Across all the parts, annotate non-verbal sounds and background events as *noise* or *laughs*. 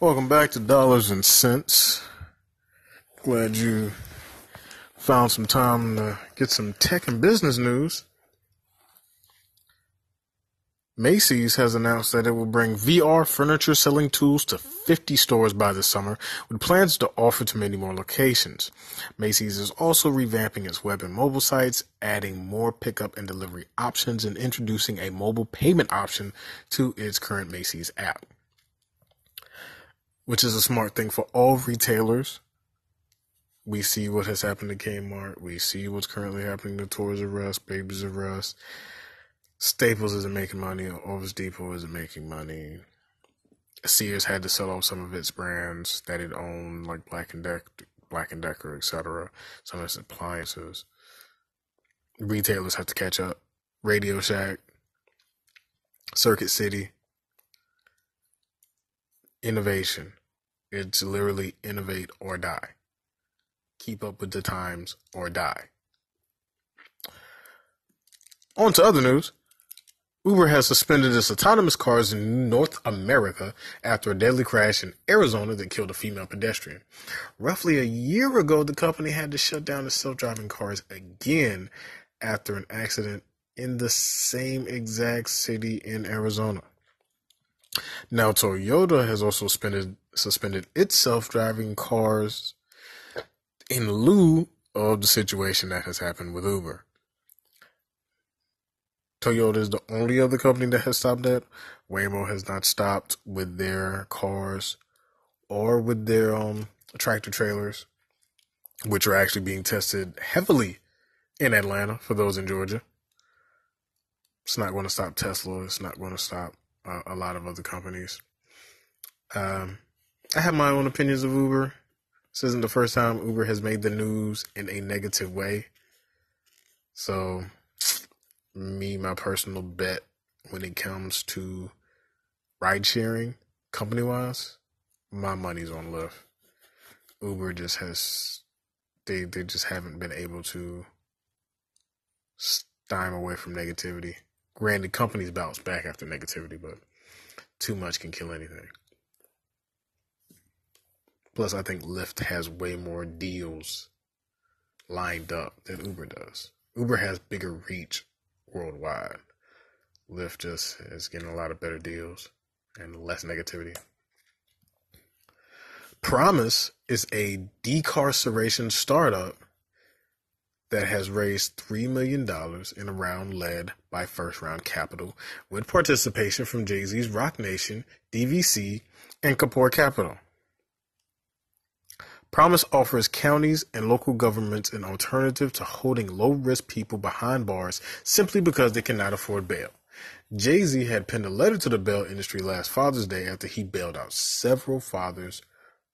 Welcome back to Dollars and Cents. Glad you found some time to get some tech and business news. Macy's has announced that it will bring VR furniture selling tools to 50 stores by the summer, with plans to offer to many more locations. Macy's is also revamping its web and mobile sites, adding more pickup and delivery options, and introducing a mobile payment option to its current Macy's app, which is a smart thing for all retailers. We see what has happened to Kmart. We see what's currently happening to Toys R Us, Babies R Us. Staples isn't making money. Office Depot isn't making money. Sears had to sell off some of its brands that it owned, like Black and Decker, Black and Decker, etc. Some of its appliances. Retailers have to catch up. Radio Shack, Circuit City, innovation. It's literally innovate or die. Keep up with the times or die. On to other news. Uber has suspended its autonomous cars in North America after a deadly crash in Arizona that killed a female pedestrian. Roughly a year ago, the company had to shut down its self driving cars again after an accident in the same exact city in Arizona. Now, Toyota has also suspended, suspended its self driving cars in lieu of the situation that has happened with Uber. Toyota is the only other company that has stopped that. Waymo has not stopped with their cars or with their um tractor trailers, which are actually being tested heavily in Atlanta for those in Georgia. It's not going to stop Tesla. It's not going to stop a lot of other companies. Um, I have my own opinions of Uber. This isn't the first time Uber has made the news in a negative way. So me, my personal bet when it comes to ride sharing, company wise, my money's on Lyft. Uber just has they they just haven't been able to stime away from negativity. Granted, companies bounce back after negativity, but too much can kill anything. Plus, I think Lyft has way more deals lined up than Uber does. Uber has bigger reach worldwide. Lyft just is getting a lot of better deals and less negativity. Promise is a decarceration startup that has raised $3 million in a round led by First Round Capital with participation from Jay Z's Roc Nation, DVC, and Kapor Capital. Promise offers counties and local governments an alternative to holding low risk people behind bars simply because they cannot afford bail. Jay Z had penned a letter to the bail industry last Father's Day after he bailed out several fathers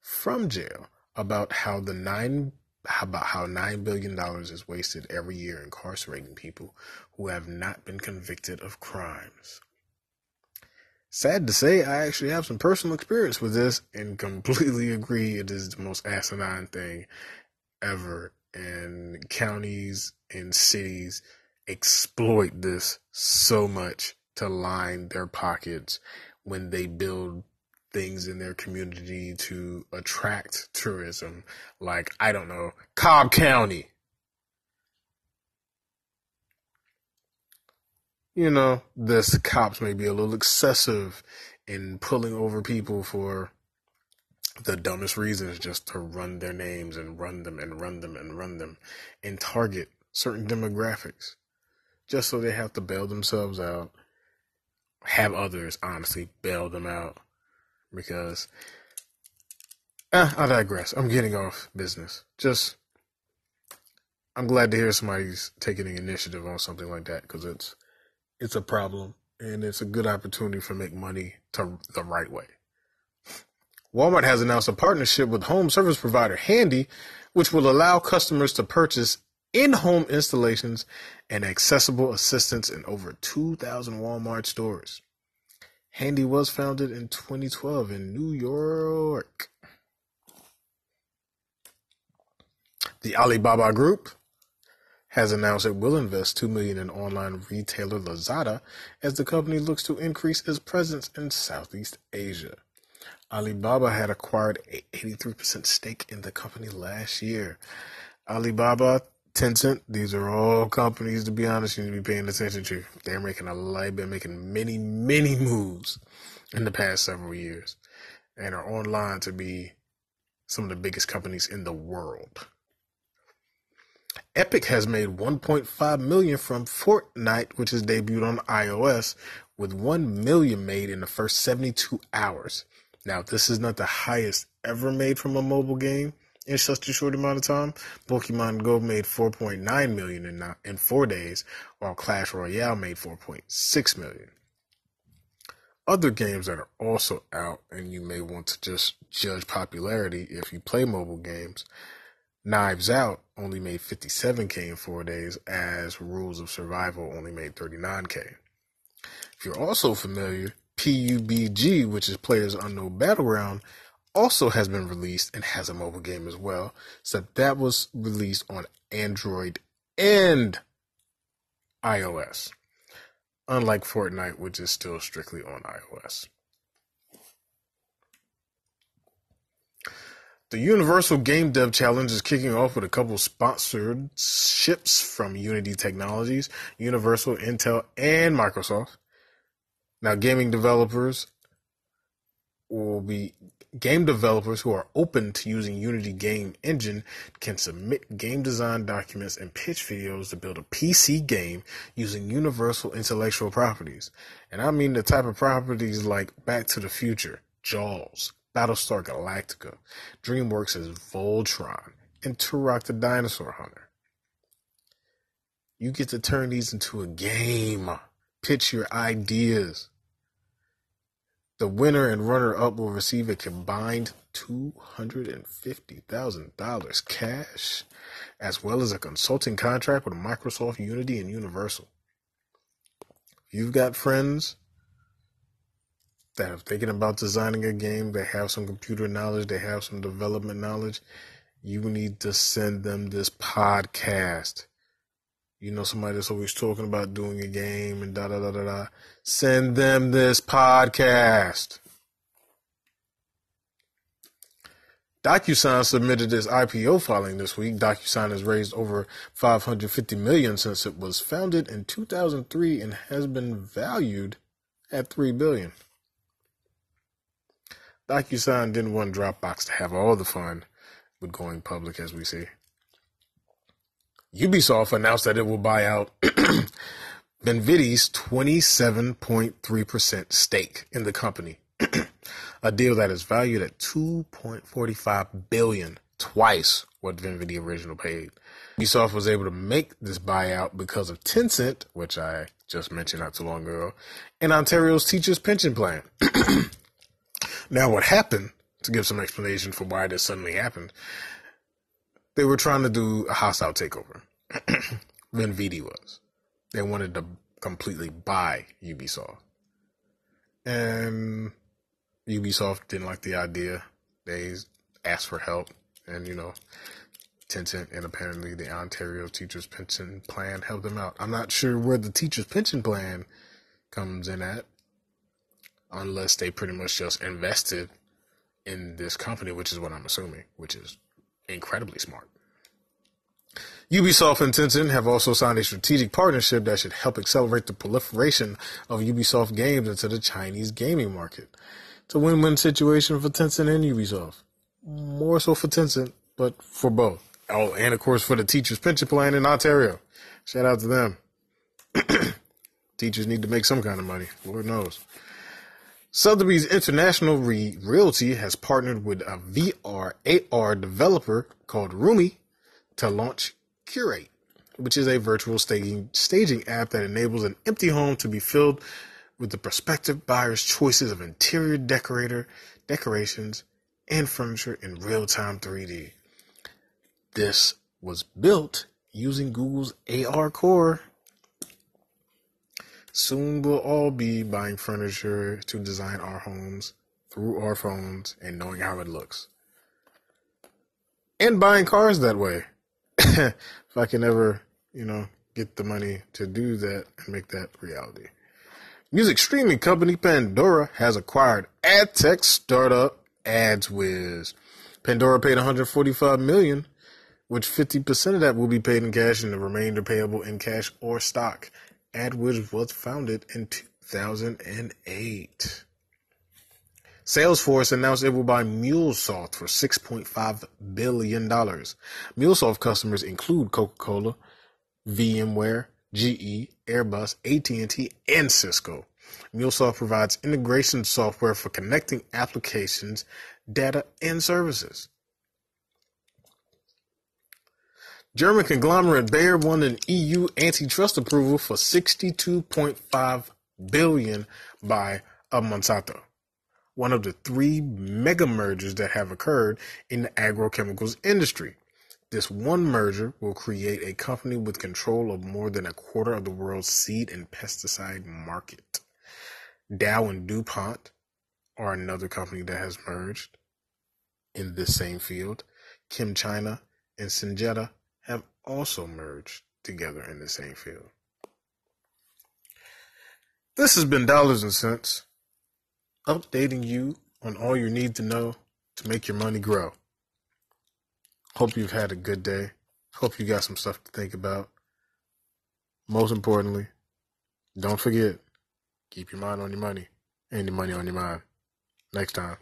from jail about how the nine about how nine billion dollars is wasted every year incarcerating people who have not been convicted of crimes. Sad to say, I actually have some personal experience with this and completely *laughs* agree it is the most asinine thing ever. And counties and cities exploit this so much to line their pockets when they build things in their community to attract tourism. Like, I don't know, Cobb County. you know, this cops may be a little excessive in pulling over people for the dumbest reasons just to run their names and run them and run them and run them and target certain demographics just so they have to bail themselves out have others honestly bail them out because eh, i digress i'm getting off business just i'm glad to hear somebody's taking the initiative on something like that because it's it's a problem and it's a good opportunity for make money to the right way. Walmart has announced a partnership with home service provider Handy, which will allow customers to purchase in-home installations and accessible assistance in over 2,000 Walmart stores. Handy was founded in 2012 in New York. The Alibaba Group has announced it will invest 2 million in online retailer Lazada as the company looks to increase its presence in Southeast Asia. Alibaba had acquired a 83% stake in the company last year. Alibaba, Tencent, these are all companies, to be honest, you need to be paying attention to. They're making a lot, been making many, many moves in the past several years and are online to be some of the biggest companies in the world. Epic has made 1.5 million from Fortnite, which has debuted on iOS, with 1 million made in the first 72 hours. Now, this is not the highest ever made from a mobile game in such a short amount of time. Pokemon Go made 4.9 million in in 4 days, while Clash Royale made 4.6 million. Other games that are also out and you may want to just judge popularity if you play mobile games Knives Out only made 57k in four days, as Rules of Survival only made 39k. If you're also familiar, PUBG, which is Players Unknown Battleground, also has been released and has a mobile game as well, So that was released on Android and iOS, unlike Fortnite, which is still strictly on iOS. The Universal Game Dev Challenge is kicking off with a couple sponsored ships from Unity Technologies, Universal, Intel, and Microsoft. Now, gaming developers will be game developers who are open to using Unity Game Engine can submit game design documents and pitch videos to build a PC game using universal intellectual properties. And I mean the type of properties like Back to the Future, Jaws, Battlestar Galactica, DreamWorks' Voltron, and Turok the Dinosaur Hunter. You get to turn these into a game. Pitch your ideas. The winner and runner up will receive a combined $250,000 cash, as well as a consulting contract with Microsoft Unity and Universal. You've got friends that are thinking about designing a game, they have some computer knowledge, they have some development knowledge, you need to send them this podcast. You know, somebody that's always talking about doing a game and da da da da da. Send them this podcast. DocuSign submitted its IPO filing this week. DocuSign has raised over 550 million since it was founded in 2003 and has been valued at 3 billion. DocuSign didn't want Dropbox to have all the fun with going public, as we see. Ubisoft announced that it will buy out *clears throat* Benvidi's 27.3% stake in the company, *clears throat* a deal that is valued at 2.45 billion, twice what Benvidi originally paid. Ubisoft was able to make this buyout because of Tencent, which I just mentioned not too long ago, and Ontario's teachers' pension plan. *clears throat* Now, what happened, to give some explanation for why this suddenly happened, they were trying to do a hostile takeover. *clears throat* Benvidi was. They wanted to completely buy Ubisoft. And Ubisoft didn't like the idea. They asked for help. And, you know, Tencent and apparently the Ontario Teachers Pension Plan helped them out. I'm not sure where the Teachers Pension Plan comes in at unless they pretty much just invested in this company, which is what I'm assuming, which is incredibly smart. Ubisoft and Tencent have also signed a strategic partnership that should help accelerate the proliferation of Ubisoft games into the Chinese gaming market. It's a win-win situation for Tencent and Ubisoft. More so for Tencent, but for both. Oh, and of course for the teachers' pension plan in Ontario. Shout out to them. *clears throat* Teachers need to make some kind of money. Lord knows. Sotheby's International Re- Realty has partnered with a VR AR developer called Roomy to launch Curate, which is a virtual staging staging app that enables an empty home to be filled with the prospective buyer's choices of interior decorator, decorations, and furniture in real-time 3D. This was built using Google's AR Core Soon we'll all be buying furniture to design our homes through our phones and knowing how it looks. And buying cars that way. *coughs* if I can ever, you know, get the money to do that and make that reality. Music streaming company Pandora has acquired ad tech startup AdsWizz. Pandora paid 145 million, which 50% of that will be paid in cash and the remainder payable in cash or stock. AdsWizz was founded in 2008. Salesforce announced it will buy MuleSoft for $6.5 billion. MuleSoft customers include Coca-Cola, VMware, GE, Airbus, AT&T, and Cisco. MuleSoft provides integration software for connecting applications, data, and services. German conglomerate Bayer won an EU antitrust approval for 62.5 billion by a Monsanto, one of the three mega mergers that have occurred in the agrochemicals industry. This one merger will create a company with control of more than a quarter of the world's seed and pesticide market. Dow and DuPont are another company that has merged in this same field. ChemChina and Syngenta have also merged together in the same field. This has been Dollars and Cents, updating you on all you need to know to make your money grow. Hope you've had a good day. Hope you got some stuff to think about. Most importantly, don't forget, keep your mind on your money and your money on your mind. Next time.